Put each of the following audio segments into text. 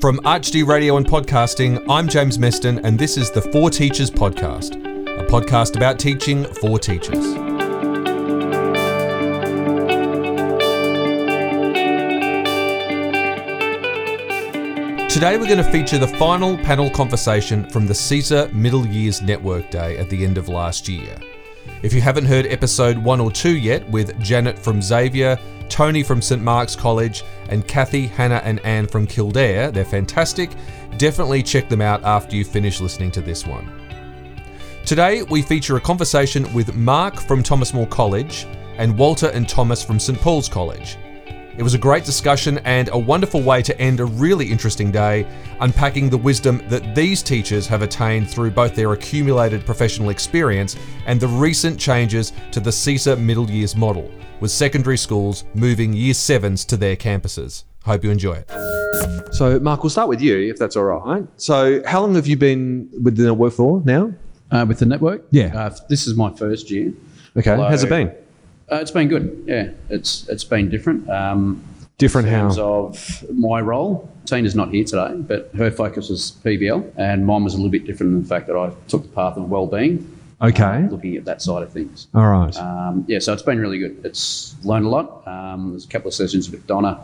From ArchD Radio and Podcasting, I'm James Meston, and this is the For Teachers Podcast, a podcast about teaching for teachers. Today, we're going to feature the final panel conversation from the CSER Middle Years Network Day at the end of last year. If you haven't heard episode one or two yet with Janet from Xavier, Tony from St Mark's College, and Kathy, Hannah, and Anne from Kildare. They're fantastic. Definitely check them out after you finish listening to this one. Today, we feature a conversation with Mark from Thomas More College and Walter and Thomas from St Paul's College. It was a great discussion and a wonderful way to end a really interesting day, unpacking the wisdom that these teachers have attained through both their accumulated professional experience and the recent changes to the CSER middle years model, with secondary schools moving year sevens to their campuses. Hope you enjoy it. So, Mark, we'll start with you, if that's all right. So, how long have you been with the network for now? Uh, with the network? Yeah. Uh, this is my first year. Okay, Hello. how's it been? Uh, it's been good. Yeah, it's it's been different. Um, Different in terms how? of my role, Tina's not here today, but her focus was PBL, and mine was a little bit different in the fact that I took the path of well-being, Okay, looking at that side of things. all right. Um, yeah, so it's been really good. It's learned a lot. Um, there's a couple of sessions with Donna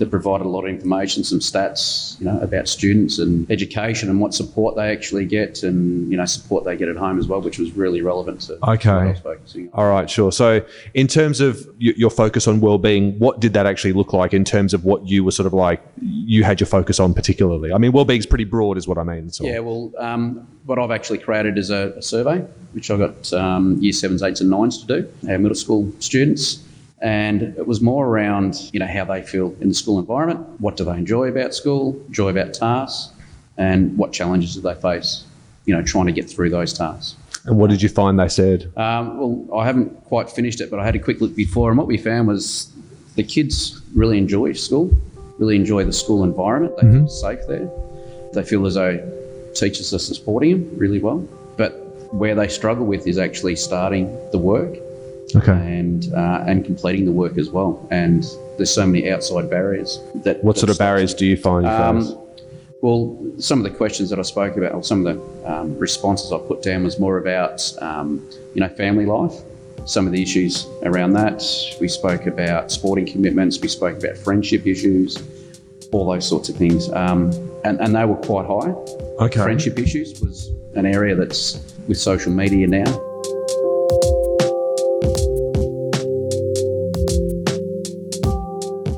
that provided a lot of information, some stats, you know, about students and education and what support they actually get, and you know, support they get at home as well, which was really relevant to Okay. what I was focusing on. All right, sure. So, in terms of your focus on well-being, what did that actually look like in terms of what you were sort of like you had your focus on particularly? I mean, well-being is pretty broad, is what I mean. So. Yeah, well, um, what I've actually created is a, a survey, which I got um, year sevens, eights, and nines to do, our middle school students. And it was more around, you know, how they feel in the school environment, what do they enjoy about school, enjoy about tasks, and what challenges do they face, you know, trying to get through those tasks. And what did you find they said? Um, well, I haven't quite finished it, but I had a quick look before, and what we found was the kids really enjoy school, really enjoy the school environment. They feel safe there. They feel as though teachers are supporting them really well. But where they struggle with is actually starting the work Okay. and uh, and completing the work as well. And there's so many outside barriers that. What that sort of barriers do you find? um, well, some of the questions that I spoke about, or some of the um, responses I put down, was more about um, you know family life, some of the issues around that. We spoke about sporting commitments. We spoke about friendship issues, all those sorts of things, um, and and they were quite high. okay. Friendship issues was an area that's with social media now.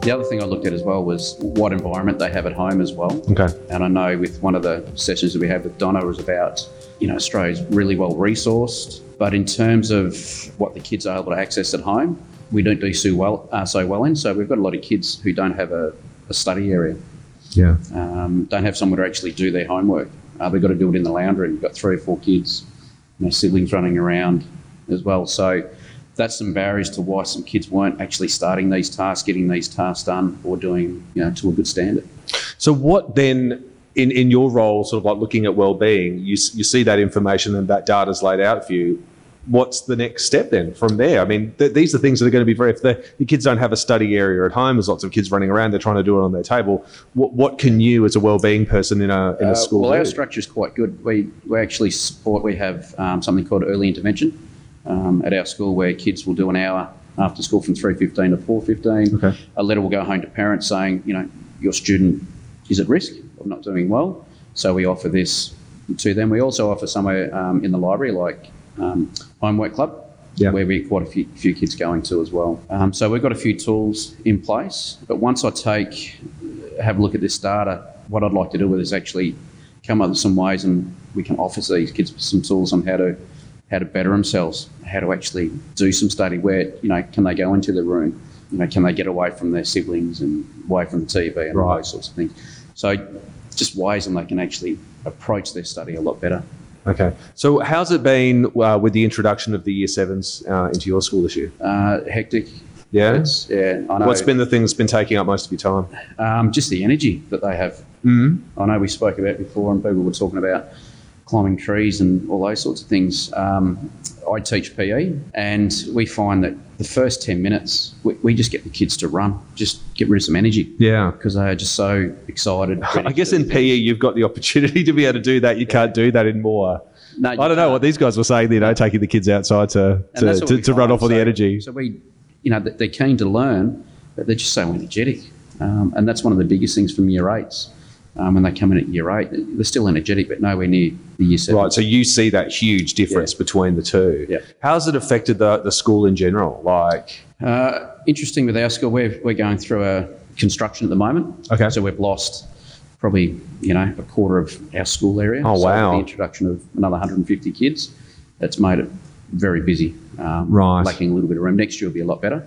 The other thing I looked at as well was what environment they have at home as well. Okay. And I know with one of the sessions that we had with Donna was about, you know, Australia's really well resourced, but in terms of what the kids are able to access at home, we don't do so well, uh, so well in. So we've got a lot of kids who don't have a, a study area, Yeah. um, don't have somewhere to actually do their homework. Uh, they've got to do it in the lounge room. We've got three or four kids, you know, siblings running around as well. So that's some barriers to why some kids weren't actually starting these tasks, getting these tasks done, or doing, you know, to a good standard. So, what then, in, in your role, sort of like looking at well-being, you, you see that information and that data is laid out for you. What's the next step then from there? I mean, th- these are things that are going to be very. If the, the kids don't have a study area at home, there's lots of kids running around. They're trying to do it on their table. What, what can you, as a well-being person in a in a Uh, school, well, our structure is quite good. We, we actually support, we have um, something called early intervention um, at our school where kids will do an hour after school from 3.15 to 4.15. Okay. A letter will go home to parents saying, you know, your student is at risk of not doing well. So we offer this to them. We also offer somewhere um, in the library like um, Homework Club. Yeah. Where we quite a few, few kids going to as well. Um, so we've got a few tools in place, but once I take have a look at this data, what I'd like to do with is actually come up with some ways and we can offer these kids some tools on how to how to better themselves, how to actually do some study where, you know, can they go into the room? You know, can they get away from their siblings and away from the TV and all Right. those sorts of things. So just ways and they can actually approach their study a lot better. Okay. So, how's it been uh, with the introduction of the year sevens uh, into your school this year? Uh, hectic. Yeah. It's, yeah, I know. What's been the thing that's been taking up most of your time? um, just the energy that they have. Mm-hmm. I know we spoke about before, and people were talking about climbing trees and all those sorts of things. Um, I teach PE, and we find that the first 10 minutes, we, we just get the kids to run, just get rid of some energy Yeah. because they are just so excited. I guess in. PE you've got the opportunity to be able to do that. You can't do that in more. No, I don't know what these guys were saying. You know, taking the kids outside to to, to, to run off all the energy. So we, you know, they- they're keen to learn, but they're just so energetic. Um, and that's one of the biggest things from year eights. Um, when they come in at year eight, they're still energetic, but nowhere near the year seven. Right, so you see that huge difference Yeah. between the two. Yeah. How's it affected the, the school in general? Like, Uh, interesting with our school, we're, we're going through a construction at the moment. Okay. So we've lost probably, you know, a quarter of our school area. Oh, So wow. the introduction of another 150 kids, that's made it very busy. Um, Right. Lacking a little bit of room. Next year will be a lot better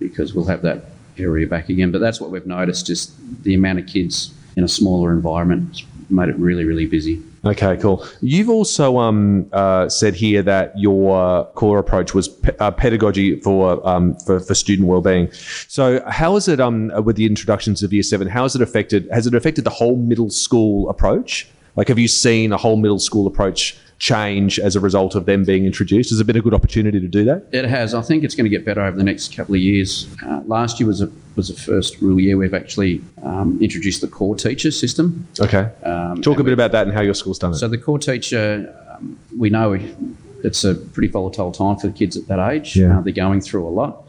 because we'll have that area back again. But that's what we've noticed, just the amount of kids in a smaller environment made it really, really busy. okay, cool. You've also um, uh, said here that your core approach was pe- uh, pedagogy for, um, for for student wellbeing. So, how is it um, with the introductions of Year Seven? How has it affected? Has it affected the whole middle school approach? Like, have you seen a whole middle school approach change as a result of them being introduced? Has it been a good opportunity to do that? It has. I think it's going to get better over the next couple of years. Uh, last year was a was the first real year we've actually um, introduced the core teacher system. Okay. Um, Talk a bit about that and how your school's done it. So the core teacher, um, we know it's a pretty volatile time for the kids at that age. Yeah. Uh, they're going through a lot.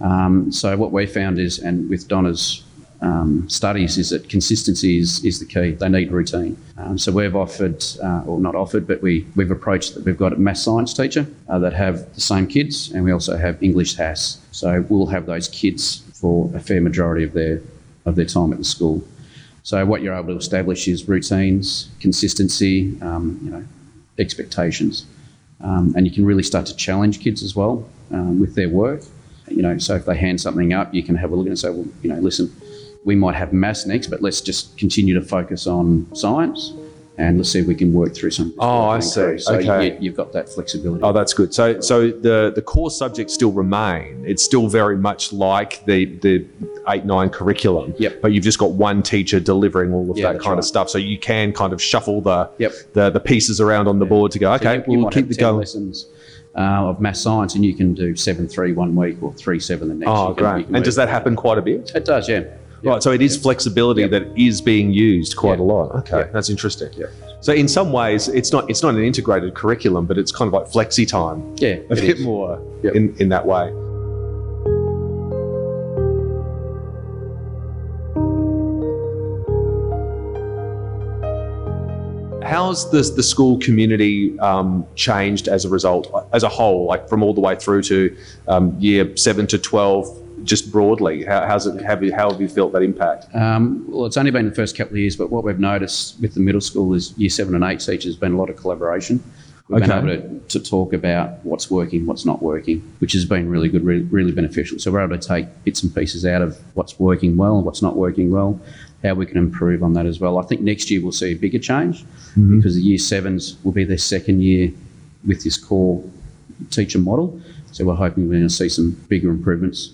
Um, so what we found is, and with Donna's um, studies, is that consistency is, is the key. They need routine. Um, so we've offered, uh, or not offered, but we, we've approached that we've got a maths science teacher uh, that have the same kids, and we also have English HASS. So we'll have those kids for a fair majority of their of their time at the school. So what you're able to establish is routines, consistency, um, you know, expectations, um, and you can really start to challenge kids as well um, with their work. You know, so if they hand something up, you can have a look and say, well, you know, listen, we might have maths next, but let's just continue to focus on science, and let's see if we can work through some. Oh, I through. see. So Okay. you, you've got that flexibility. Oh, that's good. So, so the the core subjects still remain. It's still very much like the the eight nine curriculum. Yep. But you've just got one teacher delivering all of Yeah, that kind of right. stuff. So you can kind of shuffle the Yep. the, the pieces around on the board to go. So Okay, you, you we'll keep the 10 going. lessons uh, of math science, and you can do seven three one week or three seven the next. Oh, You can- you great. And does that happen quite a bit? It does, yeah. Yeah. Right, so it is flexibility Yep. that is being used quite Yeah. a lot. Okay, Yeah. that's interesting. Yeah. So in some ways, it's not it's not an integrated curriculum, but it's kind of like flexi time. Yeah, a bit is. more Yep. in, in that way. How's the, the school community um, changed as a result, as a whole, like from all the way through to um, year seven to 12, just broadly? How, how's it, have you, how have you felt that impact? Um, well, it's only been the first couple of years, but what we've noticed with the middle school is year seven and eight teachers, have been a lot of collaboration. We've Okay. been able to, to talk about what's working, what's not working, which has been really good, really, really beneficial. So we're able to take bits and pieces out of what's working well, what's not working well, how we can improve on that as well. I think next year we'll see a bigger change because the year sevens will be their second year with this core teacher model. So we're hoping we're going to see some bigger improvements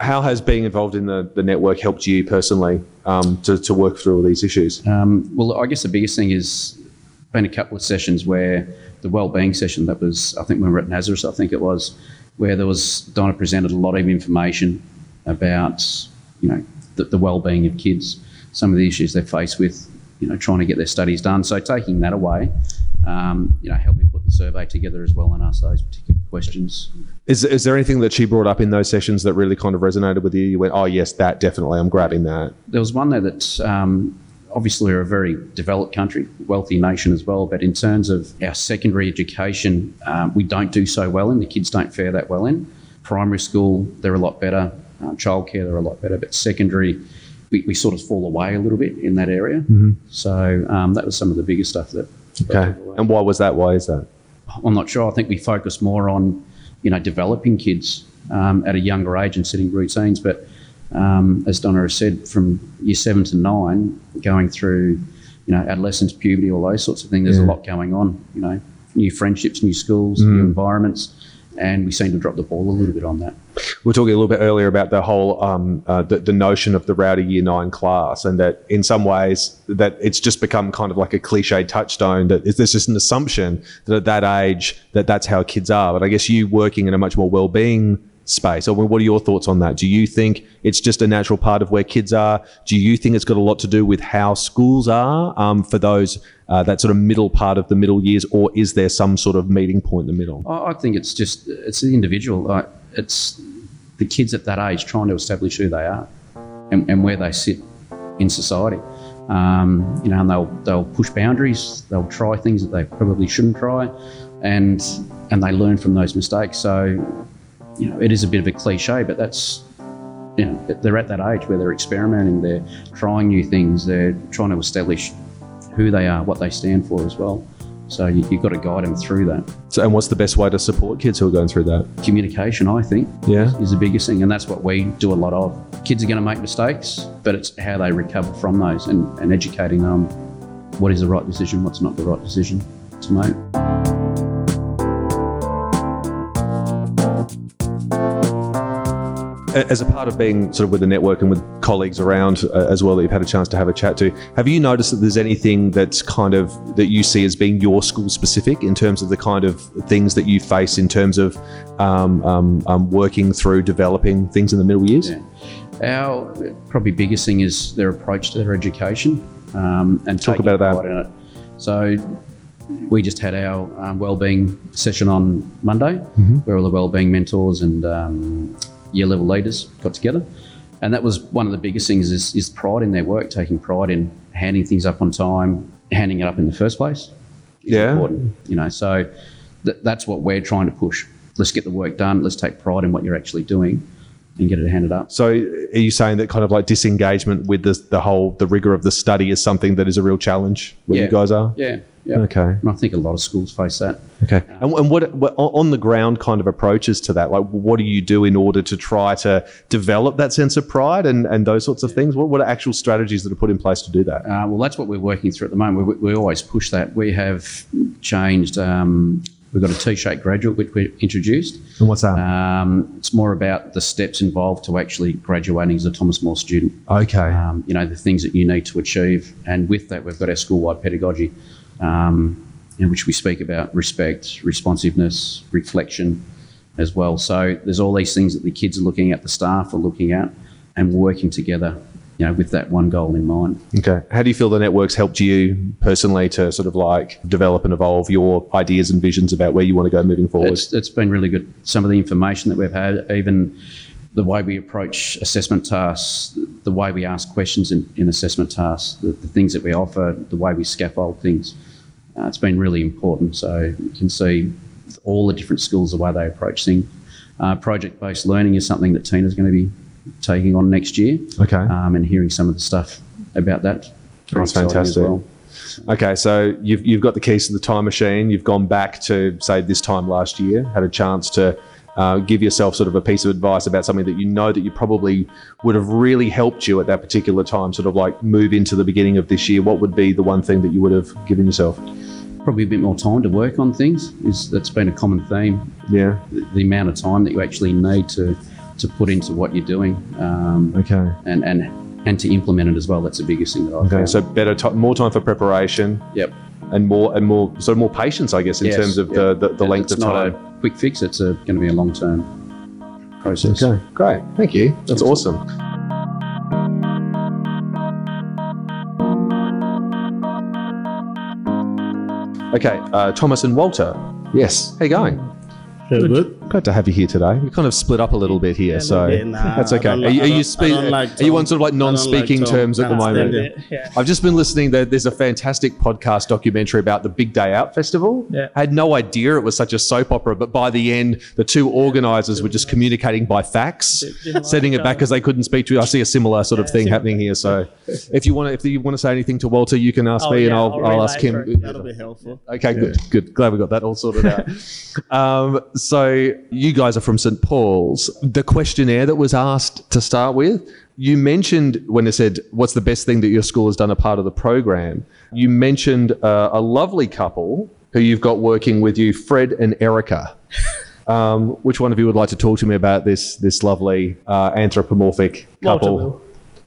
How has being involved in the, the network helped you personally um, to, to work through all these issues? Um, well, I guess the biggest thing is been a couple of sessions where the wellbeing session that was, I think, when we were at Nazareth, I think it was, where there was Donna presented a lot of information about, you know, the, the wellbeing of kids, some of the issues they face with, you know, trying to get their studies done. So taking that away, um, you know, helped me put the survey together as well and ask those particular questions. Is, is there anything that she brought up in those sessions that really kind of resonated with you? You went, oh, yes, that definitely, I'm grabbing that. There was one there that um, obviously we're a very developed country, wealthy nation as well, but in terms of our secondary education, um, we don't do so well in. The kids don't fare that well in. Primary school, they're a lot better. Um, childcare, they're a lot better, but secondary, we, we sort of fall away a little bit in that area. So um, that was some of the biggest stuff that. Okay. And why was that? Why is that? I'm not sure. I think we focus more on, you know, developing kids um, at a younger age and setting routines. But um, as Donna has said, from year seven to nine, going through, you know, adolescence, puberty, all those sorts of things, there's Yeah. a lot going on. You know, new friendships, new schools, new environments, and we seem to drop the ball a little bit on that. We were talking a little bit earlier about the whole um, uh, the, the notion of the rowdy year nine class, and that in some ways that it's just become kind of like a cliche touchstone. That is, there's just an assumption that at that age that that's how kids are. But I guess you working in a much more well-being space. I mean, what are your thoughts on that? Do you think it's just a natural part of where kids are? Do you think it's got a lot to do with how schools are um, for those uh, that sort of middle part of the middle years, or is there some sort of meeting point in the middle? I think it's just it's the individual. It's the kids at that age trying to establish who they are and, and where they sit in society. Um, you know, and they'll they'll push boundaries. They'll try things that they probably shouldn't try, and and they learn from those mistakes. So, you know, it is a bit of a cliche, but that's you know they're at that age where they're experimenting. They're trying new things. They're trying to establish who they are, what they stand for as well. So you, you've got to guide them through that. So, and what's the best way to support kids who are going through that? Communication, I think, Yeah. is the biggest thing, and that's what we do a lot of. Kids are going to make mistakes, but it's how they recover from those and, and educating them what is the right decision, what's not the right decision to make. As a part of being sort of with the network and with colleagues around uh, as well that you've had a chance to have a chat to, have you noticed that there's anything that's kind of that you see as being your school specific in terms of the kind of things that you face in terms of um, um, um, working through developing things in the middle years? Yeah. Our probably biggest thing is their approach to their education um, and Talk about that. pride in it. So we just had our um, wellbeing session on Monday, Mm-hmm. where all the wellbeing mentors and um, year level leaders got together, and that was one of the biggest things is, is pride in their work, taking pride in handing things up on time, handing it up in the first place. Yeah. important, you know. So th- that's what we're trying to push. Let's get the work done. Let's take pride in what you're actually doing, and get it handed up. So, are you saying that kind of like disengagement with the, the whole the rigor of the study is something that is a real challenge where Yeah. you guys are? Yeah, yeah. Okay. And I think a lot of schools face that. Okay. And, and what, what on the ground kind of approaches to that? Like, what do you do in order to try to develop that sense of pride and, and those sorts of things? What, what are actual strategies that are put in place to do that? Uh, well, that's what we're working through at the moment. We, we always push that. We have changed. Um, we've got a T-shaped graduate which we introduced. And what's that? Um, it's more about the steps involved to actually graduating as a Thomas More student. okay. Um, you know the things that you need to achieve, and with that, we've got our school-wide pedagogy, um, in which we speak about respect, responsiveness, reflection, as well. So there's all these things that the kids are looking at, the staff are looking at, and working together. You know, with that one goal in mind. Okay. How do you feel the network's helped you personally to sort of like develop and evolve your ideas and visions about where you want to go moving forward? It's, it's been really good. Some of the information that we've had, even the way we approach assessment tasks, the way we ask questions in, in assessment tasks, the, the things that we offer, the way we scaffold things, uh, it's been really important. So you can see all the different schools, the way they approach things. Uh, project-based learning is something that Tina's going to be taking on next year, Okay. um, and hearing some of the stuff about that. That's fantastic. well. Okay, so you've, you've got the keys to the time machine. You've gone back to, say, this time last year, had a chance to uh, give yourself sort of a piece of advice about something that you know that you probably would have really helped you at that particular time, sort of like move into the beginning of this year. What would be the one thing that you would have given yourself? Probably a bit more time to work on things. Is that's been a common theme Yeah. the, the amount of time that you actually need to to put into what you're doing um, Okay. and and and to implement it as well. That's the biggest thing that I've Okay. found. So better, ti more time for preparation yep. and more and more of more patience, I guess, in Yes, terms of yeah. the, the, the length of time. quick fix. It's a, going to be a long term process. Okay, great. Thank you. That's awesome. Okay, uh, Thomas and Walter. Yes, how you going? Feel good. Glad to have you here today. We kind of split up a little bit here, so Yeah, nah, that's okay. don't Are you, are you, don't- spe- like are you on sort of like I don't like non-speaking Tom. terms at the moment? it. Yeah. I've just been listening. There, there's a fantastic podcast documentary about the Big Day Out Festival. Yeah. I had no idea it was such a soap opera, but by the end, the two organisers were just communicating by fax, didn't sending like it back each because they couldn't speak to you. I see a similar sort of Yeah, thing happening here. So, if you want to, if you want to say anything to Walter, you can ask Oh, me, and I'll, I'll I'll ask it him. That'll be helpful. Okay, good, good. Glad we got that all sorted out. um, so you guys are from St Paul's. The questionnaire that was asked to start with, you mentioned when it said, "What's the best thing that your school has done a part of the program?" You mentioned uh, a lovely couple who you've got working with you, Fred and Erica. Um, which one of you would like to talk to me about this this lovely uh, anthropomorphic Walter couple? will.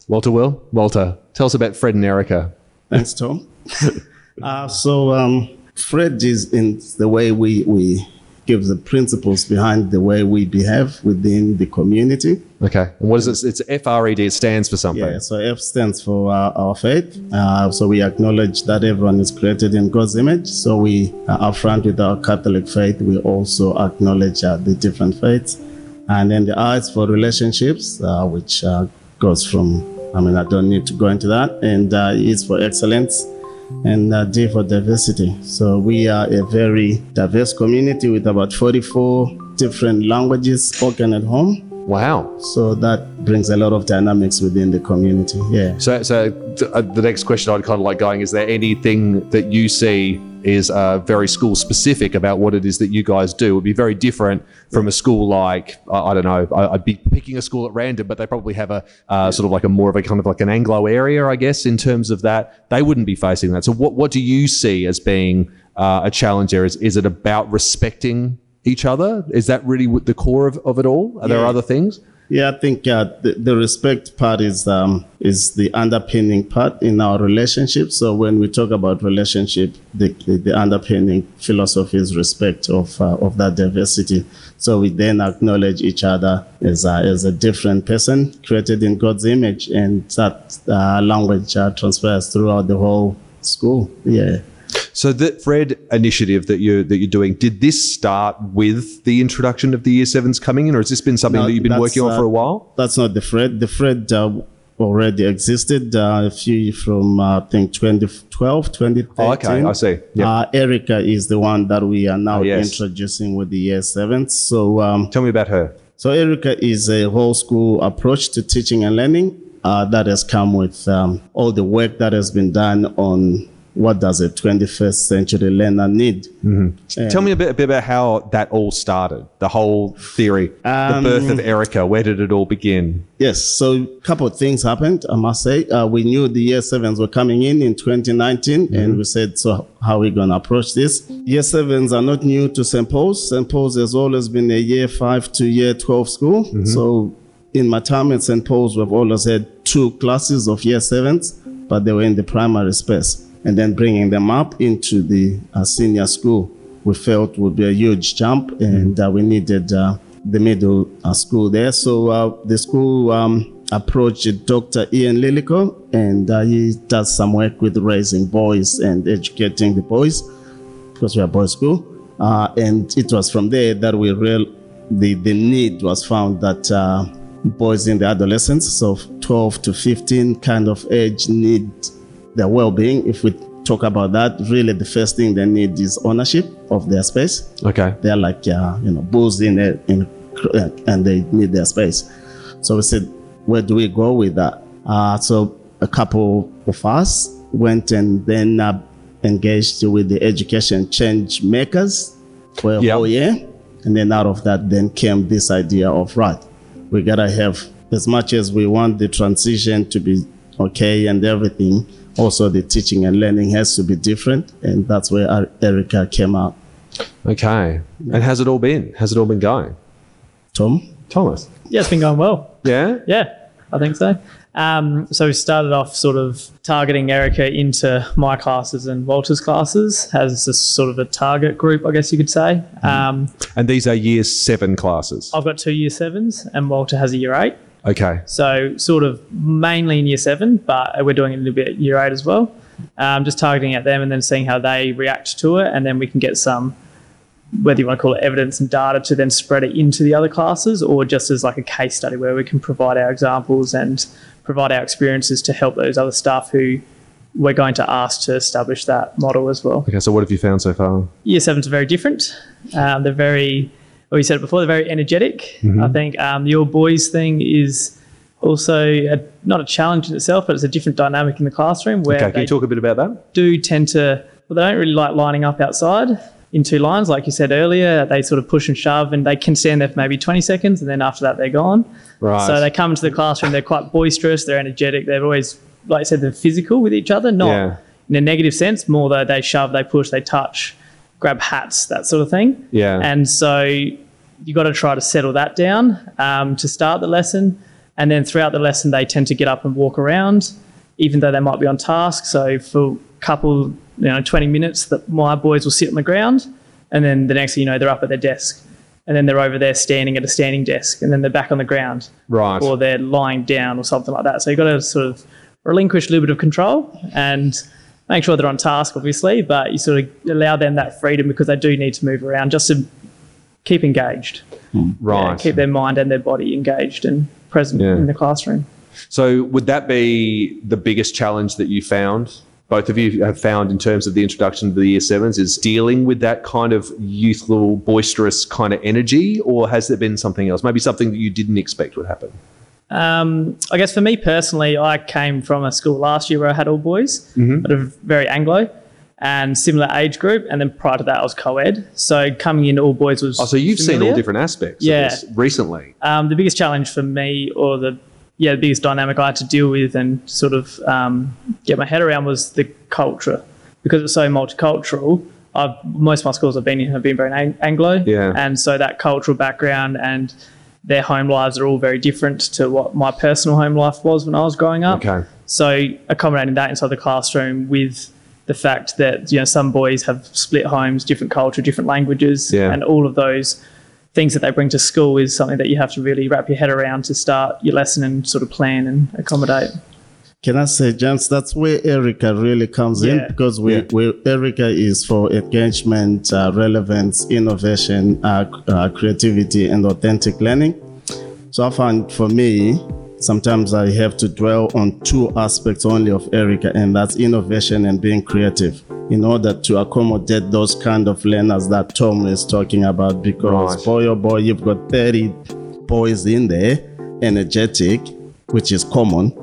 Walter will. Walter, tell us about Fred and Erica. Thanks, Tom. uh, so, um, Fred is in the way we, we give the principles behind the way we behave within the community. Okay. And what is it? It's F R E D. It stands for something. Yeah, so F stands for uh, our faith. Uh, so we acknowledge that everyone is created in God's image. So we are upfront with our Catholic faith. We also acknowledge uh, the different faiths. And then the R is for relationships, uh, which uh, goes from, I mean, I don't need to go into that. And uh, E is for excellence. And uh, D for diversity. So we are a very diverse community with about 44 different languages spoken at home. Wow. So that brings a lot of dynamics within the community. Yeah. So, so uh, the next question I'd kind of like going: Is there anything that you see is uh, very school specific about what it is that you guys do? It would be very different from a school like I I don't know. I- I'd be picking a school at random, but they probably have a uh, sort of like a more of a kind of like an Anglo area, I guess, in terms of that. They wouldn't be facing that. So, what what do you see as being uh, a challenge there? Is is it about respecting each other? Is that really the core of, of it all? Are there other things? Yeah, I think uh, the, the respect part is um, is the underpinning part in our relationship. So when we talk about relationship, the, the, the underpinning philosophy is respect of uh, of that diversity. So we then acknowledge each other as a, as a different person created in God's image, and that uh, language uh, transfers throughout the whole school. Yeah. So the Fred initiative that you that you're doing, did this start with the introduction of the year sevens coming in, or has this been something No, that you've been working on uh, for a while? That's not the Fred. The Fred uh, already existed uh, a few from uh, I think 2012, 2013. Oh, okay, I see. Uh, Erica is the one that we are now Ah, yes. introducing with the year sevens. So, um, Tell me about her. so Erica is a whole school approach to teaching and learning uh, that has come with um, all the work that has been done on what does a 21st century learner need. Tell me a bit, a bit about how that all started, the whole theory, Um, the birth of Erica. Where did it all begin? Yes, so a couple of things happened, I must say. Uh, we knew the year sevens were coming in in 2019, and we said, so how are we going to approach this? Year sevens are not new to St. Paul's. St. Paul's has always been a year five to year 12 school. So in my time at St. Paul's, we've always had two classes of year sevens, but they were in the primary space. And then bringing them up into the uh, senior school, we felt would be a huge jump, and uh, we needed uh, the middle uh, school there. So uh, the school um, approached Dr. Ian Lillico, and uh, he does some work with raising boys and educating the boys because we are boys' school. And it was from there that we real the, the need was found that boys in the adolescence, so 12 to 15 kind of age, need their well-being. If we talk about that, really the first thing they need is ownership of their space Okay. they're like uh, you know bulls in it in and they need their space so we said where do we go with that uh, so a couple of us went and then uh, engaged with the education change makers for a Yeah. whole year and then out of that then came this idea of right we gotta have as much as we want the transition to be okay and everything also the teaching and learning has to be different and that's where erica came out Okay. And how's it all been? How's it all been going? tom Thomas. Yeah, it's been going well. Yeah. Yeah, I think so. Um, so we started off sort of targeting Erica into my classes and Walter's classes as a sort of a target group, I guess you could say. Um, And these are year seven classes. I've got two year sevens and Walter has a year eight. Okay. So sort of mainly in year seven, but we're doing it a little bit year eight as well. Um, just targeting at them and then seeing how they react to it, and then we can get some, whether you want to call it evidence and data, to then spread it into the other classes, or just as like a case study where we can provide our examples and provide our experiences to help those other staff who we're going to ask to establish that model as well. Okay. So what have you found so far? Year sevens are very different. Um, they're very, well, you said it before, they're very energetic. I think um, the all boys thing is also a, not a challenge in itself, but it's a different dynamic in the classroom where Okay. Can you talk a bit about that? do tend to, well, they don't really like lining up outside in two lines, like you said earlier. They sort of push and shove, and they can stand there for maybe 20 seconds, and then after that, they're gone. Right. So they come into the classroom, they're quite boisterous, they're energetic, they're always, like I said, they're physical with each other, not Yeah. in a negative sense, more though they shove, they push, they touch, grab hats, that sort of thing. Yeah. And so you got to try to settle that down um, to start the lesson. And then throughout the lesson, they tend to get up and walk around, even though they might be on task. So for a couple, you know, 20 minutes, that my boys will sit on the ground, and then the next thing you know, they're up at their desk, and then they're over there standing at a standing desk, and then they're back on the ground, Right. or they're lying down or something like that. So you've got to sort of relinquish a little bit of control and make sure they're on task, obviously, but you sort of allow them that freedom because they do need to move around just to keep engaged, hmm. right. keep their mind and their body engaged and present Yeah. in the classroom. So, would that be the biggest challenge that you found? Both of you have found in terms of the introduction to the year sevens is dealing with that kind of youthful, boisterous kind of energy, or has there been something else? Maybe something that you didn't expect would happen. Um, I guess for me personally, I came from a school last year where I had all boys, but a very Anglo and similar age group. And then prior to that, I was co ed. So coming in all boys was. Oh, so you've seen all different aspects Yeah. of this recently. Um, the biggest challenge for me, or the yeah, the biggest dynamic I had to deal with and sort of um, get my head around was the culture because it's so multicultural. I've, most of my schools I've been in have been very Anglo, Yeah. and so that cultural background and their home lives are all very different to what my personal home life was when I was growing up. Okay. So accommodating that inside the classroom with the fact that you know some boys have split homes, different culture, different languages, Yeah. and all of those things that they bring to school is something that you have to really wrap your head around to start your lesson and sort of plan and accommodate. Can I say, James, that's where Erica really comes in because we, Yeah. we Erica is for engagement, uh, relevance, innovation, uh, uh, creativity, and authentic learning. So I find for me, sometimes I have to dwell on two aspects only of Erica, and that's innovation and being creative in order to accommodate those kind of learners that Tom is talking about. Because Right. for your boy, you've got 30 boys in there, energetic, which is common.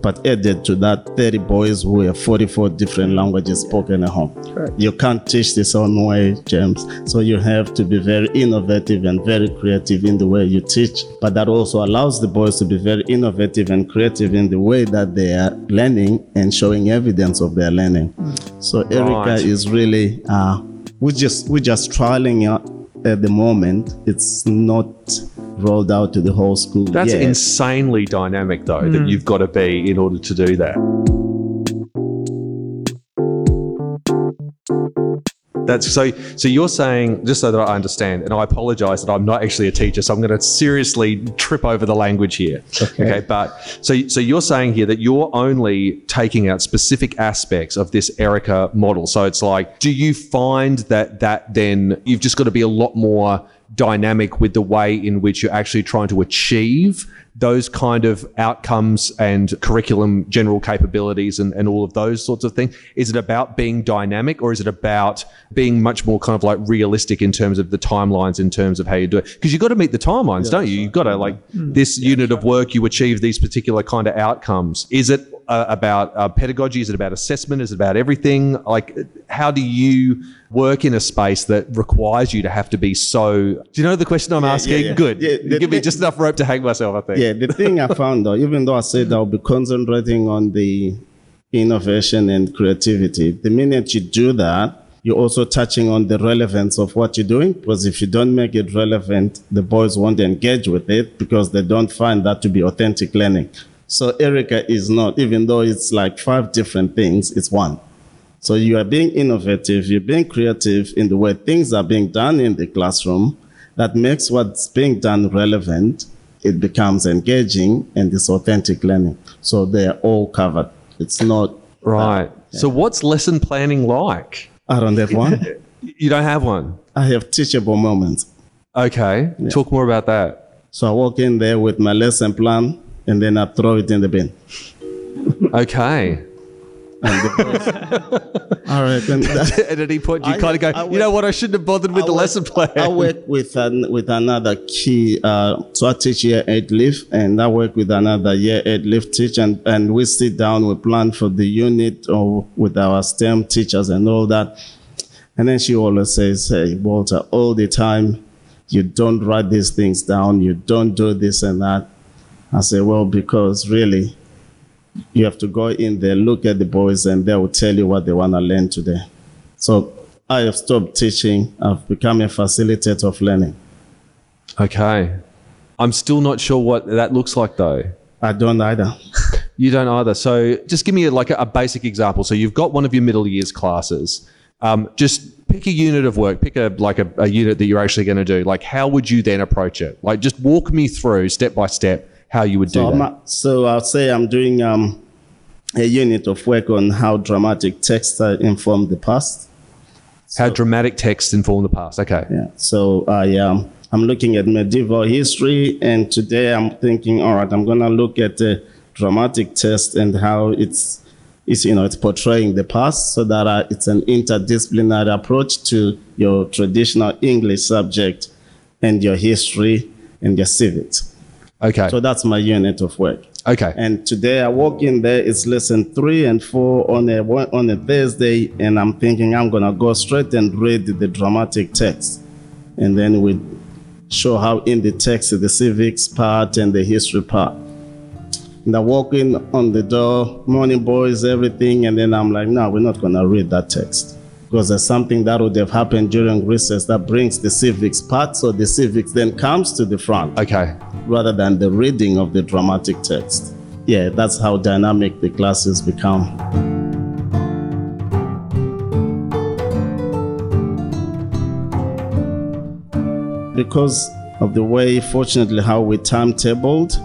But added to that, 30 boys who have 44 different languages spoken at home. Correct. You can't teach this one way, James. So you have to be very innovative and very creative in the way you teach. But that also allows the boys to be very innovative and creative in the way that they are learning and showing evidence of their learning. So Erica Right. is really uh, we're just we're just trialing it at the moment. It's not rolled out to the whole school. That's yet. insanely dynamic, though, that mm. you've got to be in order to do that. That's so. So you're saying, just so that I understand, and I apologise that I'm not actually a teacher, so I'm going to seriously trip over the language here. Okay. but so so you're saying here that you're only taking out specific aspects of this Erica model. So it's like, do you find that that then you've just got to be a lot more dynamic with the way in which you're actually trying to achieve those kind of outcomes and curriculum general capabilities and, and all of those sorts of things? Is it about being dynamic or is it about being much more kind of like realistic in terms of the timelines, in terms of how you do it? Because you've got to meet the timelines, don't you? You've got to like this unit of work, you achieve these particular kind of outcomes. Is it uh, about uh, pedagogy? Is it about assessment? Is it about everything? Like, how do you work in a space that requires you to have to be so? Do you know the question I'm asking? yeah. Good. Yeah, the give me just enough rope to hang myself. I think. Yeah, the thing I found though, even though I said I'll be concentrating on the innovation and creativity, the minute you do that, you're also touching on the relevance of what you're doing. Because if you don't make it relevant, the boys won't engage with it because they don't find that to be authentic learning. So Erica is not, even though it's like five different things, it's one. So you are being innovative, you're being creative in the way things are being done in the classroom. That makes what's being done relevant. It becomes engaging and it's authentic learning. So they are all covered. It's not Right. Uh, so, what's lesson planning like? I don't have one. You don't have one. I have teachable moments. Okay. Talk more about that. So I walk in there with my lesson plan and then I throw it in the bin. Okay. And the all right. Then that, at any point, you I- kind of go, I you know what? I shouldn't have bothered with I the work- lesson plan. I work with an, with another key. Uh, so I teach year eight live, and I work with another year eight live teacher, and, and we sit down, we plan for the unit or with our STEM teachers and all that. And then she always says, "Hey, Walter, all the time, you don't write these things down, you don't do this and that." I say, "Well, because really." You have to go in there, look at the boys, and they will tell you what they want to learn today. So I have stopped teaching. I've become a facilitator of learning. Okay. I'm still not sure what that looks like though. I don't either. You don't either. So just give me a, like a, a basic example. So you've got one of your middle years classes. Um, just pick a unit of work. Pick a like a, a unit that you're actually going to do. Like how would you then approach it? Like just walk me through step by step how you would do So, that. I'm, so I'll say I'm doing um, a unit of work on how dramatic texts inform the past. how dramatic texts inform the past. Okay. Yeah. So I um, I'm looking at medieval history, and today I'm thinking, all right, I'm gonna look at the dramatic text and how it's it's you know it's portraying the past, so that uh, it's an interdisciplinary approach to your traditional English subject and your history and your civics. Okay. So that's my unit of work. okay. And today I walk in there, it's lesson three and four on a on a Thursday, and I'm thinking I'm gonna go straight and read the dramatic text, and then we show how in the text is the civics part and the history part. And I walk in on the door, morning boys, everything, and then I'm like, no, we're not gonna read that text. Because there's something that would have happened during recess that brings the civics part, so the civics then comes to the front okay. Rather than the reading of the dramatic text. Yeah, that's how dynamic the classes become. Because of the way, fortunately, how we timetabled,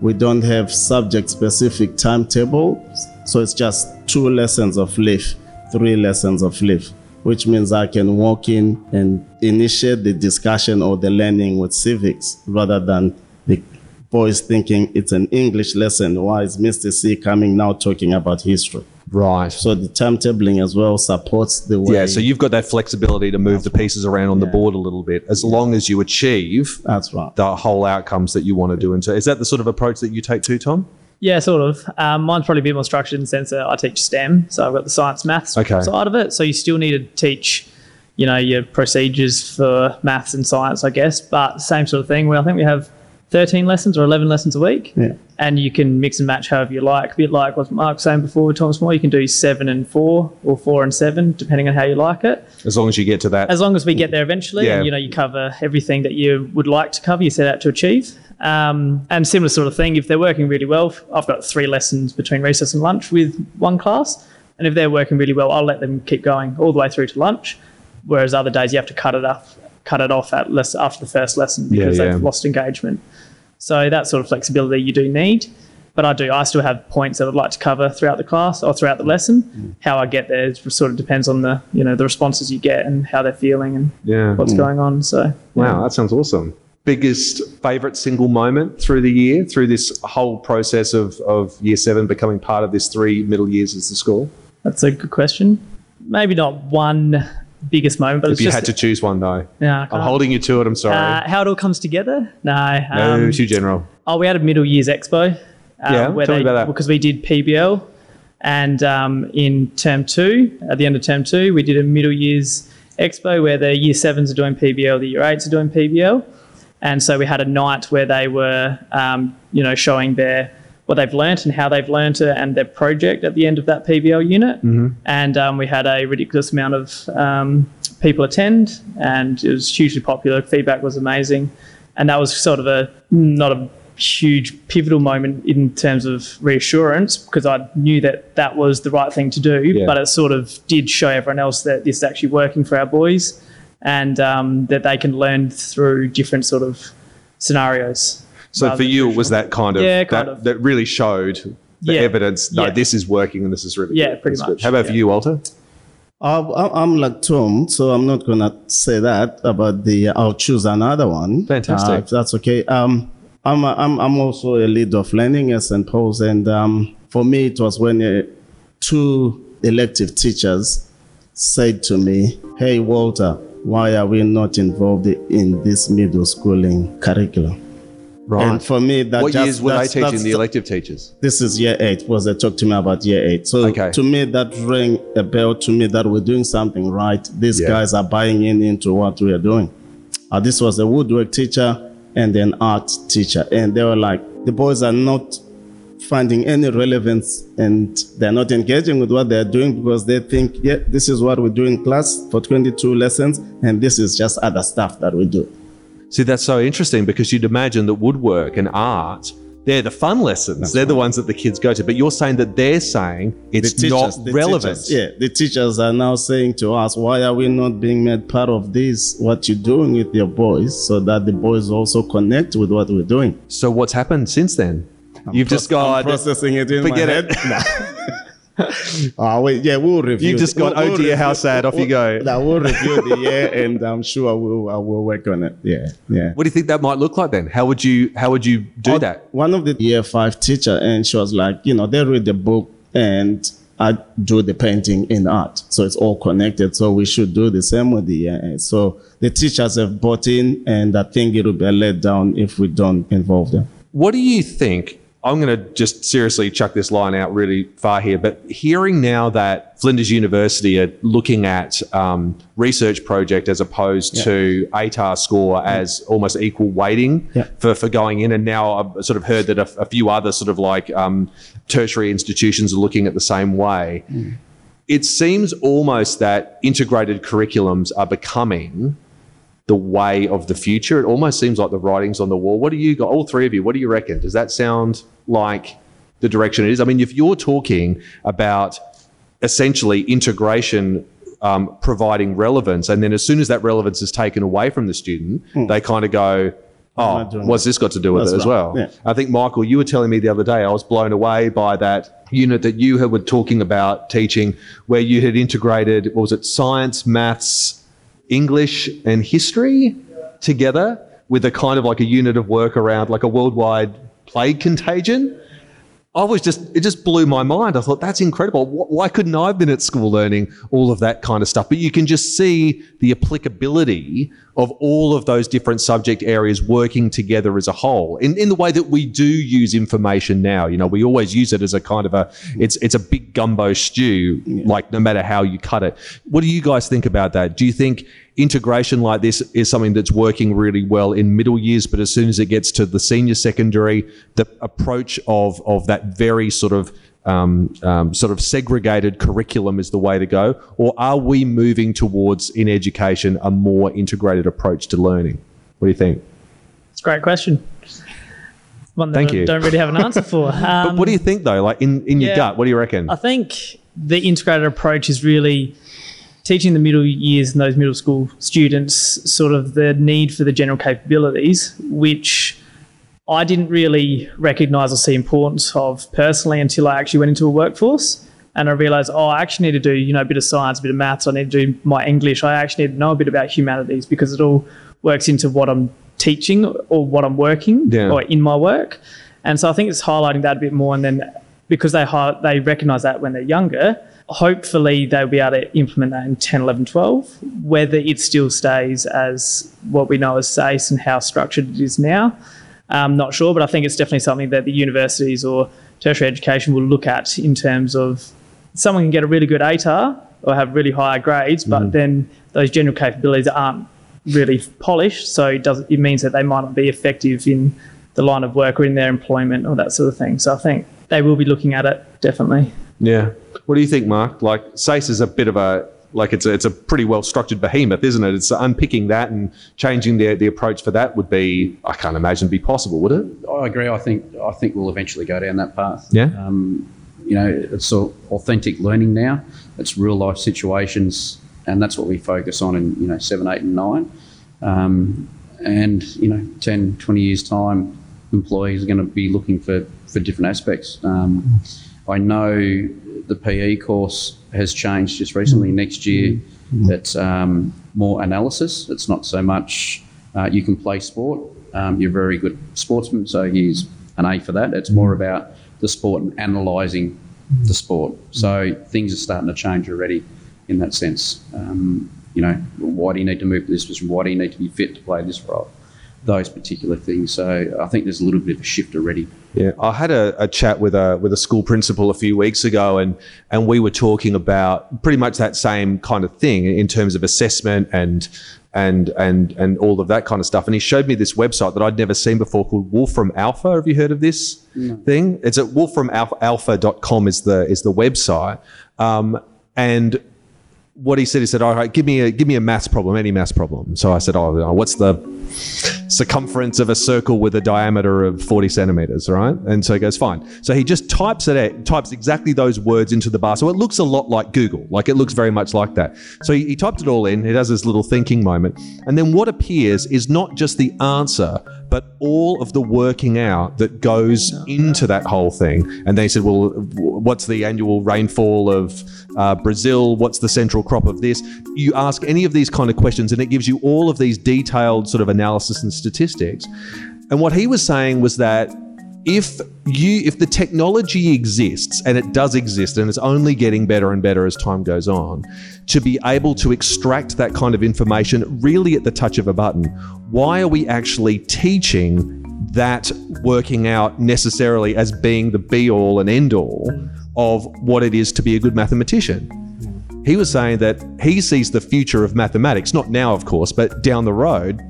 we don't have subject specific timetable. So it's just two lessons of leaf, three lessons of leaf, which means I can walk in and initiate the discussion or the learning with civics rather than the boys thinking it's an English lesson. Why is Mr. C coming now talking about history? Right. So the timetabling as well supports the way. Yeah, so you've got that flexibility to move the pieces around on the board a little bit, as long as you achieve That's right. the whole outcomes that you want to do. And so, is that the sort of approach that you take too, Tom? Yeah, sort of. Um, mine's probably a bit more structured in the sense that I teach STEM, so I've got the science maths Okay. side of it. So you still need to teach, you know, your procedures for maths and science, I guess. But same sort of thing. Where I think we have 13 lessons or 11 lessons a week, Yeah. and you can mix and match however you like. A bit like what Mark was saying before with Thomas More, you can do seven and four or four and seven, depending on how you like it. As long as you get to that. As long as we get there eventually, Yeah. and you know you cover everything that you would like to cover, you set out to achieve. Um, and similar sort of thing, if they're working really well, I've got three lessons between recess and lunch with one class, and if they're working really well, I'll let them keep going all the way through to lunch. Whereas other days you have to cut it off, cut it off at less after the first lesson Yeah, because yeah. they've lost engagement. So that sort of flexibility you do need. But I do. I still have points that I'd like to cover throughout the class or throughout the lesson. Mm. How I get there sort of depends on the you know the responses you get and how they're feeling and yeah. what's mm. going on. So Wow, that sounds awesome. Biggest favorite single moment through the year, through this whole process of, of year seven becoming part of this three middle years as the school? that's a good question. Maybe not one biggest moment, but If it's you just had to choose one, though. Yeah, I'm holding you to it. I'm sorry. uh, how it all comes together. No, no, um, too general. Oh, we had a middle years expo. Um, Yeah, where tell me about that. Because we did PBL, and um, in term two, at the end of term two, we did a middle years expo where the year sevens are doing PBL, the year eights are doing PBL, and so we had a night where they were, um, you know, showing their what they've learnt and how they've learnt it and their project at the end of that PBL unit. Mm-hmm. And um, we had a ridiculous amount of um, people attend, and it was hugely popular. Feedback was amazing, and that was sort of a not a huge pivotal moment in terms of reassurance because I knew that that was the right thing to do, Yeah. but it sort of did show everyone else that this is actually working for our boys and um, that they can learn through different sort of scenarios. So for you, it was that kind of, Yeah, kind that, of. that really showed the Yeah. evidence. No, Yeah. this is working and this is really Yeah, good. pretty That's good. much. How about for you, Walter? I- I- I'm like Tom, so I'm not gonna say that about the. I'll choose another one. Fantastic. Uh, if that's okay. Um, I'm a, I'm I'm also a lead of learning at St. Paul's, and um, for me it was when uh, two elective teachers said to me, "Hey Walter, why are we not involved in this middle schooling curriculum?" Right. And for me, that what just, years were they teaching the the- elective teachers? this is year eight was they talked to me about year eight so Okay. to me that rang a bell to me that we're doing something right these Yeah. guys are buying in into what we are doing uh, this was a woodwork teacher and an art teacher and they were like the boys are not finding any relevance and they're not engaging with what they're doing because they think yeah this is what we do in class for 22 lessons and this is just other stuff that we do See, that's so interesting because you'd imagine that woodwork and art, they're the fun lessons. they're the ones that the kids go to. But you're saying that they're saying it's not the relevant. teachers- yeah, the teachers are now saying to us, why are we not being made part of this, what you're doing with your boys, so that the boys also connect with what we're doing? So what's happened since then? You've just got. I'm processing it in Forget my it. Oh wait, yeah, we'll review. You've just We'll- oh we'll dear, how sad, off you go. Now we'll review the year, and I'm sure we'll I will work on it. Yeah, yeah. What do you think that might look like then? How would you how would you do oh, that? One of the year five teacher, and she was like, you know, they read the book and I do the painting in art. So it's all connected. So we should do the same with the year eight. So the teachers have bought in, and I think it will be a letdown if we don't involve them. What do you think? I'm going to just seriously chuck this line out really far here, but hearing now that Flinders University are looking at um, research project as opposed to ATAR score as almost equal weighting Yeah. for, for going in, and now I've sort of heard that a, a few other sort of like um, tertiary institutions are looking at the same way. It seems almost that integrated curriculums are becoming the way of the future. It almost seems like the writing's on the wall. What do you got? All three of you, what do you reckon? Does that sound like the direction it is? I mean, if you're talking about essentially integration um, providing relevance, and then as soon as that relevance is taken away from the student, they kind of go, Oh, what's this got to do with That's it as right. well? Yeah. I think, Michael, you were telling me the other day, I was blown away by that unit that you were talking about teaching, where you had integrated, what was it, science, maths, English, and history together with a kind of like a unit of work around like a worldwide plague contagion. I was just, it just blew my mind. I thought, that's incredible. Why couldn't I have been at school learning all of that kind of stuff? But you can just see the applicability of all of those different subject areas working together as a whole in, in the way that we do use information now. You know, we always use it as a kind of a, it's, it's a big gumbo stew, like no matter how you cut it. What do you guys think about that? Do you think integration like this is something that's working really well in middle years, but as soon as it gets to the senior secondary, the approach of of that very sort of um, um, sort of segregated curriculum is the way to go, or are we moving towards in education a more integrated approach to learning? What do you think? It's a great question. One that Thank I you. don't really have an answer for. But Um, what do you think though? Like in, in your yeah. gut, what do you reckon? I think the integrated approach is really teaching the middle years and those middle school students sort of the need for the general capabilities, which I didn't really recognize or see importance of personally until I actually went into a workforce. And I realized, oh, I actually need to do, you know, a bit of science, a bit of maths. I need to do my English. I actually need to know a bit about humanities because it all works into what I'm teaching or what I'm working Yeah. or in my work. And so I think it's highlighting that a bit more. And then because they hi- they recognize that when they're younger, hopefully they'll be able to implement that in 10, 11, 12. Whether it still stays as what we know as SACE and how structured it is now, I'm not sure. But I think it's definitely something that the universities or tertiary education will look at in terms of someone can get a really good ATAR or have really high grades, but mm. then those general capabilities aren't really polished. So it does it means that they might not be effective in the line of work or in their employment or that sort of thing. So I think they will be looking at it definitely. Yeah. What do you think, Mark? Like SACE is a bit of a like it's a, it's a pretty well structured behemoth, isn't it? It's unpicking that and changing the the approach for that would be I can't imagine be possible, would it? I agree. I think I think we'll eventually go down that path. Yeah. Um, you know, it's authentic learning now. It's real life situations, and that's what we focus on in you know seven, eight, and nine. Um, and you know, 10, 20 years time, employees are going to be looking for for different aspects. Um, I know the PE course has changed just recently. Next year, it's um, more analysis. It's not so much uh, you can play sport. Um, you're a very good sportsman, so here's an A for that. It's more about the sport and analysing the sport. So things are starting to change already in that sense. Um, you know, why do you need to move to this position? Why do you need to be fit to play this role? Those particular things. So I think there's a little bit of a shift already. Yeah, I had a, a chat with a with a school principal a few weeks ago, and and we were talking about pretty much that same kind of thing in terms of assessment and and and and all of that kind of stuff. And he showed me this website that I'd never seen before called Wolfram Alpha. Have you heard of this thing? It's at wolframalpha.com is the is the website, um, and what he said, he said, "All right, give me a give me a maths problem, any maths problem." So I said, "Oh, what's the circumference of a circle with a diameter of 40 centimeters, right? And so he goes, fine. So he just types it out, types exactly those words into the bar. So it looks a lot like Google, like it looks very much like that. So he, he typed it all in, he does this little thinking moment. And then what appears is not just the answer, but all of the working out that goes into that whole thing. And they said, well, what's the annual rainfall of uh, Brazil? What's the central crop of this? You ask any of these kind of questions, and it gives you all of these detailed sort of analysis and statistics. And what he was saying was that if you if the technology exists and it does exist and it's only getting better and better as time goes on to be able to extract that kind of information really at the touch of a button why are we actually teaching that working out necessarily as being the be all and end all of what it is to be a good mathematician he was saying that he sees the future of mathematics not now of course but down the road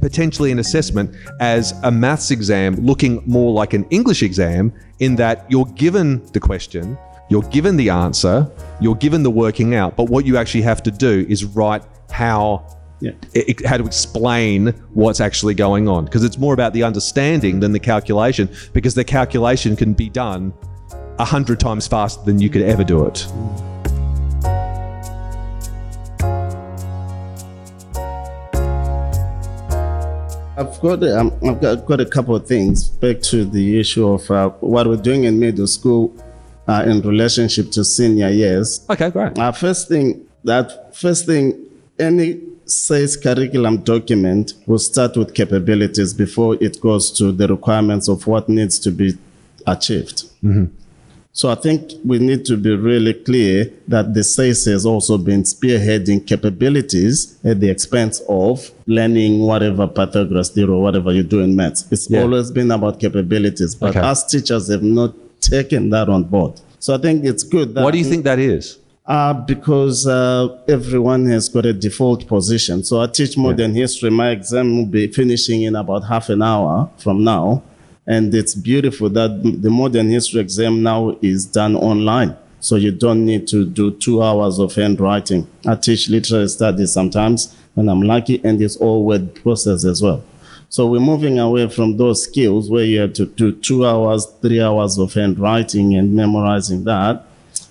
potentially an assessment as a maths exam looking more like an English exam in that you're given the question, you're given the answer, you're given the working out, but what you actually have to do is write how Yeah. i- how to explain what's actually going on because it's more about the understanding than the calculation because the calculation can be done a hundred times faster than you could ever do it. I've got um, I've got, got a couple of things back to the issue of uh, what we're doing in middle school uh, in relationship to senior years. Okay, great. Uh, first thing that first thing any SACE curriculum document will start with capabilities before it goes to the requirements of what needs to be achieved. So I think we need to be really clear that the SACE has also been spearheading capabilities at the expense of learning whatever Pythagoras theorem or whatever you do in maths. It's Yeah. always been about capabilities, but Okay. us teachers have not taken that on board. So I think it's good that Why do you think that is? uh, because uh, everyone has got a default position. So I teach modern history. My exam will be finishing in about half an hour from now. And it's beautiful that the modern history exam now is done online. So you don't need to do two hours of handwriting. I teach literary studies sometimes when I'm lucky, and it's all word process as well. So we're moving away from those skills where you have to do two hours, three hours of handwriting and memorizing that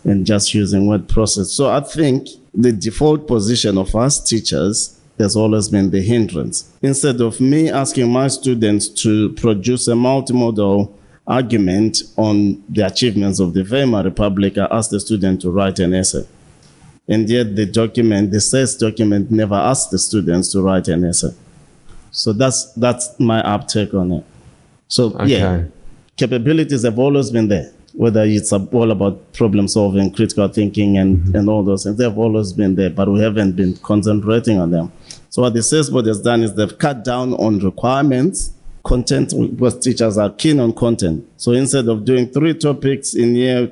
and just using word process. So I think the default position of us teachers has always been the hindrance. Instead of me asking my students to produce a multimodal argument on the achievements of the Weimar Republic, I ask the student to write an essay. And yet the document, the SACE document never asks the students to write an essay. So that's that's my uptake on it. So yeah, capabilities have always been there. Whether it's all about problem solving, critical thinking, and, mm-hmm. and all those things, they've always been there, but we haven't been concentrating on them. So what the SACE board has done is they've cut down on requirements, content, because teachers are keen on content. So instead of doing three topics in year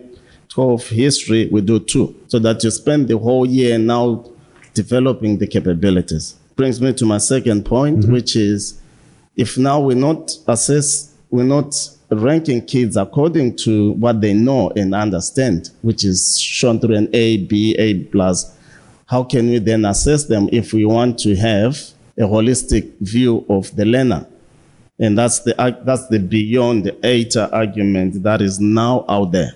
12 history, we do two, so that you spend the whole year now developing the capabilities. Brings me to my second point, mm-hmm. which is if now we're not assess, we're not ranking kids according to what they know and understand, which is shown through an A, B, A plus, how can we then assess them if we want to have a holistic view of the learner? And that's the that's the beyond the ATAR argument that is now out there.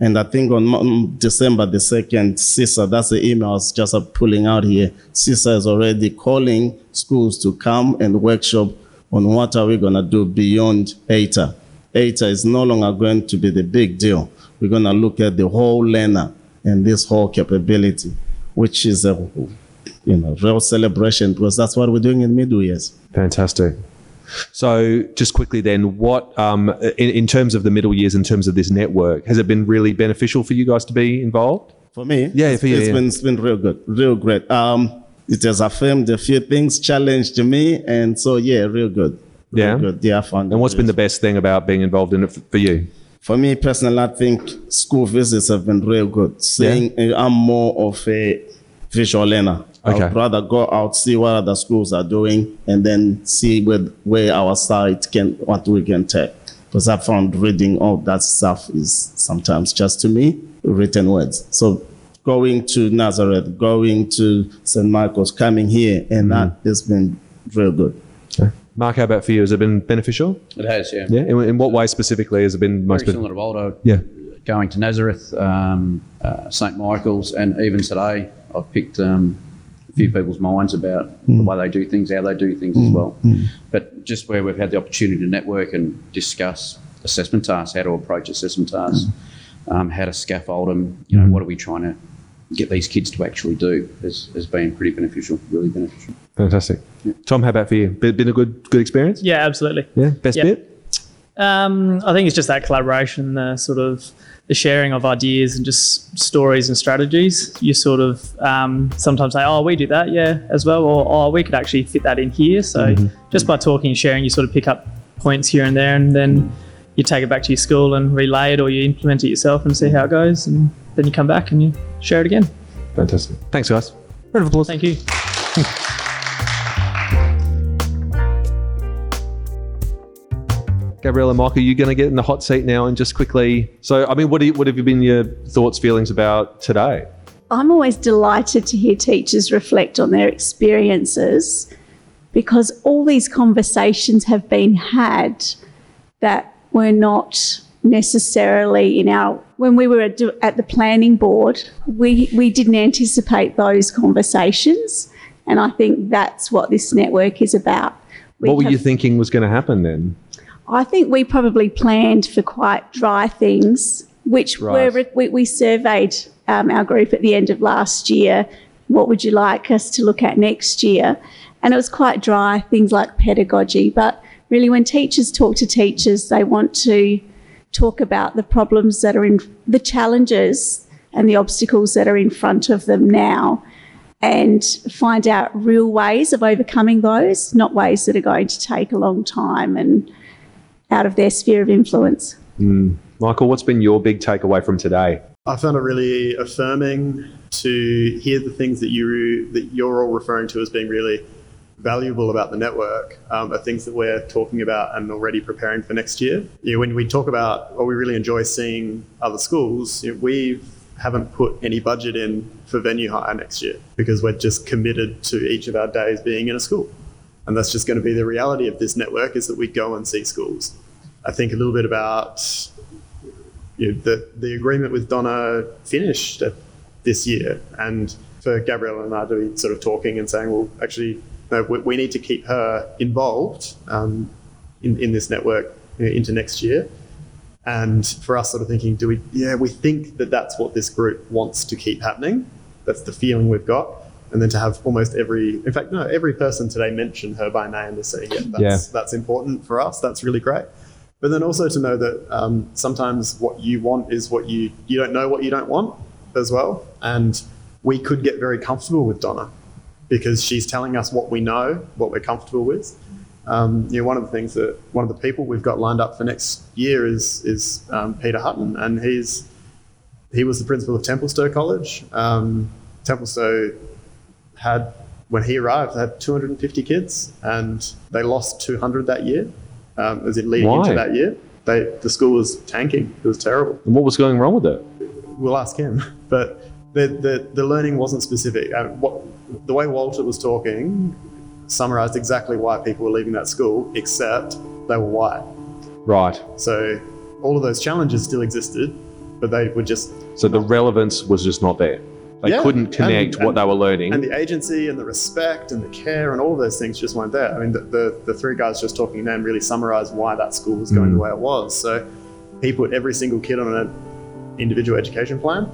And I think on December the 2nd, CESA, that's the email I was just uh, pulling out here. CESA is already calling schools to come and workshop on what are we going to do beyond ATAR. ATAR is no longer going to be the big deal. We're going to look at the whole learner and this whole capability, which is a you know real celebration because that's what we're doing in middle years. Fantastic. So, just quickly, then, what um, in, in terms of the middle years, in terms of this network, has it been really beneficial for you guys to be involved? For me, Yeah, it's, for you, it's yeah. been it's been real good, real great. Um, it has affirmed a few things, challenged me, and so yeah, real good. Real Yeah? good. Yeah, I found. And what's been the best thing about being involved in it f- for you? For me personally, I think school visits have been real good. Seeing eh, I'm more of a visual learner. Okay. I'd rather go out, see what other schools are doing, and then see where, where our site can, what we can take. Because I found reading all that stuff is sometimes just to me written words. So going to Nazareth, going to St. Michael's, coming here, and mm-hmm. that has been real good. Mark, how about for you? Has it been beneficial? It has, yeah. Yeah. In, in what way specifically has it been most Very ben- similar to Waldo. Yeah. Going to Nazareth, um, uh, St Michael's, and even today, I've picked um, a few people's minds about the way they do things, how they do things as well. But just where we've had the opportunity to network and discuss assessment tasks, how to approach assessment tasks, um, how to scaffold them, you know, what are we trying to get these kids to actually do has, has been pretty beneficial, really beneficial. Fantastic. Tom, how about for you? Been, been a good good experience? Yeah, absolutely. Yeah. Best Yeah. bit? Um, I think it's just that collaboration, the sort of the sharing of ideas and just stories and strategies. You sort of um, sometimes say, "Oh, we do that, yeah, as well," or "Oh, we could actually fit that in here." So just by talking and sharing, you sort of pick up points here and there, and then you take it back to your school and relay it, or you implement it yourself and see how it goes, and then you come back and you share it again. Fantastic. Thanks, guys. Round of applause. Thank you. Gabrielle and Michael, you're going to get in the hot seat now and just quickly. So, I mean, what, do you, what have you been your thoughts, feelings about today? I'm always delighted to hear teachers reflect on their experiences because all these conversations have been had that were not necessarily in our when we were at, at the planning board we we didn't anticipate those conversations and I think that's what this network is about. We what were have- you thinking was going to happen then? I think we probably planned for quite dry things, which Right. were we, we surveyed um, our group at the end of last year. What would you like us to look at next year? And it was quite dry, things like pedagogy. But really, when teachers talk to teachers, they want to talk about the problems that are in the challenges and the obstacles that are in front of them now and find out real ways of overcoming those, not ways that are going to take a long time and out of their sphere of influence. Hmm. Michael, what's been your big takeaway from today? I found it really affirming to hear the things that you that you're all referring to as being really valuable about the network um, are things that we're talking about and already preparing for next year. You know, when we talk about or we really enjoy seeing other schools, you know, we haven't put any budget in for venue hire next year because we're just committed to each of our days being in a school. And that's just going to be the reality of this network is that we go and see schools. I think a little bit about you know, the, the agreement with Donna finished this year. And for Gabrielle and I to be sort of talking and saying, well, actually, no, we, we need to keep her involved um, in, in this network you know, into next year. And for us, sort of thinking, do we, yeah, we think that that's what this group wants to keep happening. That's the feeling we've got. And then to have almost every, in fact, no, every person today mention her by name to say, yeah, that's, Yeah. that's important for us. That's really great. But then also to know that um, sometimes what you want is what you you don't know what you don't want as well. And we could get very comfortable with Donna because she's telling us what we know, what we're comfortable with. Um, you know, one of the things that one of the people we've got lined up for next year is is um, Peter Hutton, and he's he was the principal of Templestowe College. Um, Templestowe had when he arrived had 250 kids, and they lost 200 that year. Um, as in leading Why? into that year, they the school was tanking. It was terrible And what was going wrong with it? we'll ask him. But the, the, the learning wasn't specific. Uh, what, the way Walter was talking summarized exactly why people were leaving that school, except they were white. Right. So all of those challenges still existed, but they were just, So the relevance was just not there. They Yeah, couldn't connect and- what they were learning. and the agency and the respect and the care and all of those things just weren't there. I mean, the, the, the three guys just talking then really summarized why that school was going the way it was. So he put every single kid on an individual education plan.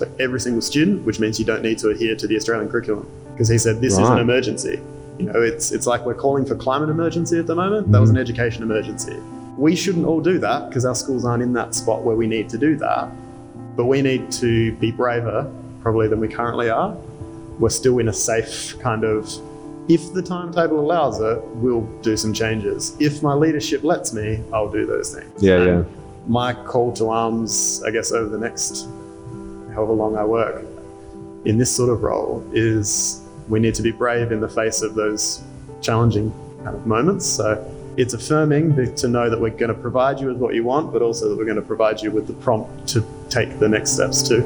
So every single student, which means you don't need to adhere to the Australian curriculum. Because he said this is an emergency. You know, it's it's like we're calling for climate emergency at the moment. That was an mm. education emergency. We shouldn't all do that because our schools aren't in that spot where we need to do that. But we need to be braver, probably, than we currently are. We're still in a safe kind of. If the timetable allows it, we'll do some changes. If my leadership lets me, I'll do those things. Yeah, And yeah. My call to arms, I guess, over the next however long I work in this sort of role is we need to be brave in the face of those challenging kind of moments. So it's affirming to know that we're going to provide you with what you want, but also that we're going to provide you with the prompt to take the next steps too.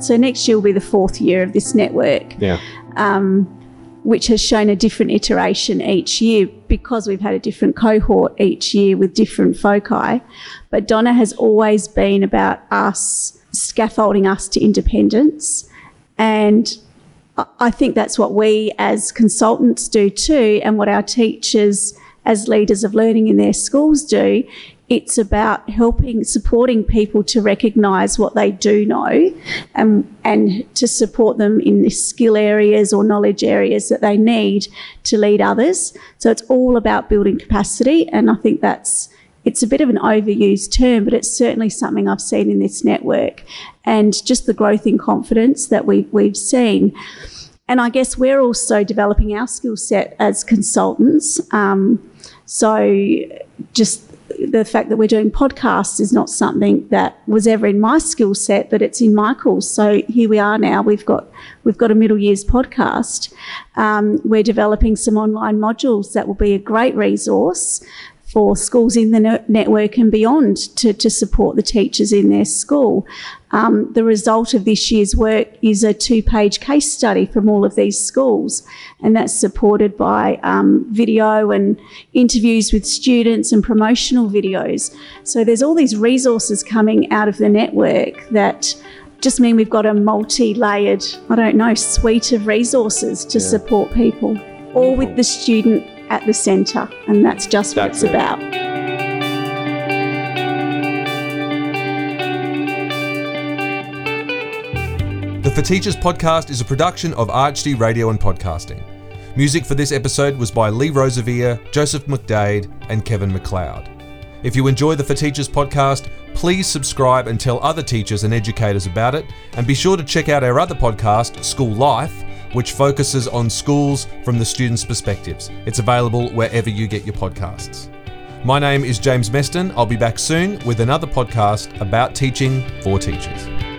So next year will be the fourth year of this network Yeah. Um, which has shown a different iteration each year because we've had a different cohort each year with different foci. But Donna has always been about us scaffolding us to independence. And I- think that's what we as consultants do too, and what our teachers as leaders of learning in their schools do. It's about helping, supporting people to recognise what they do know and, and to support them in the skill areas or knowledge areas that they need to lead others. So it's all about building capacity. And I think that's, it's a bit of an overused term, but it's certainly something I've seen in this network and just the growth in confidence that we, we've seen. And I guess we're also developing our skill set as consultants. Um, so just the fact that we're doing podcasts is not something that was ever in my skill set, but it's in Michael's. So here we are now. We've got we've got a middle years podcast. Um, we're developing some online modules that will be a great resource for schools in the ne- network and beyond to, to support the teachers in their school. Um, the result of this year's work is a two page case study from all of these schools, and that's supported by um, video and interviews with students and promotional videos. So there's all these resources coming out of the network that just mean we've got a multi layered, I don't know, suite of resources to support people, all with the student at the centre, and that's just what That's it's it. about. The For Teachers podcast is a production of ArchD Radio and Podcasting. Music for this episode was by Lee Rosevere, Joseph McDade, and Kevin MacLeod. If you enjoy the For Teachers podcast, please subscribe and tell other teachers and educators about it. And be sure to check out our other podcast, School Life, which focuses on schools from the students' perspectives. It's available wherever you get your podcasts. My name is James Meston. I'll be back soon with another podcast about teaching for teachers.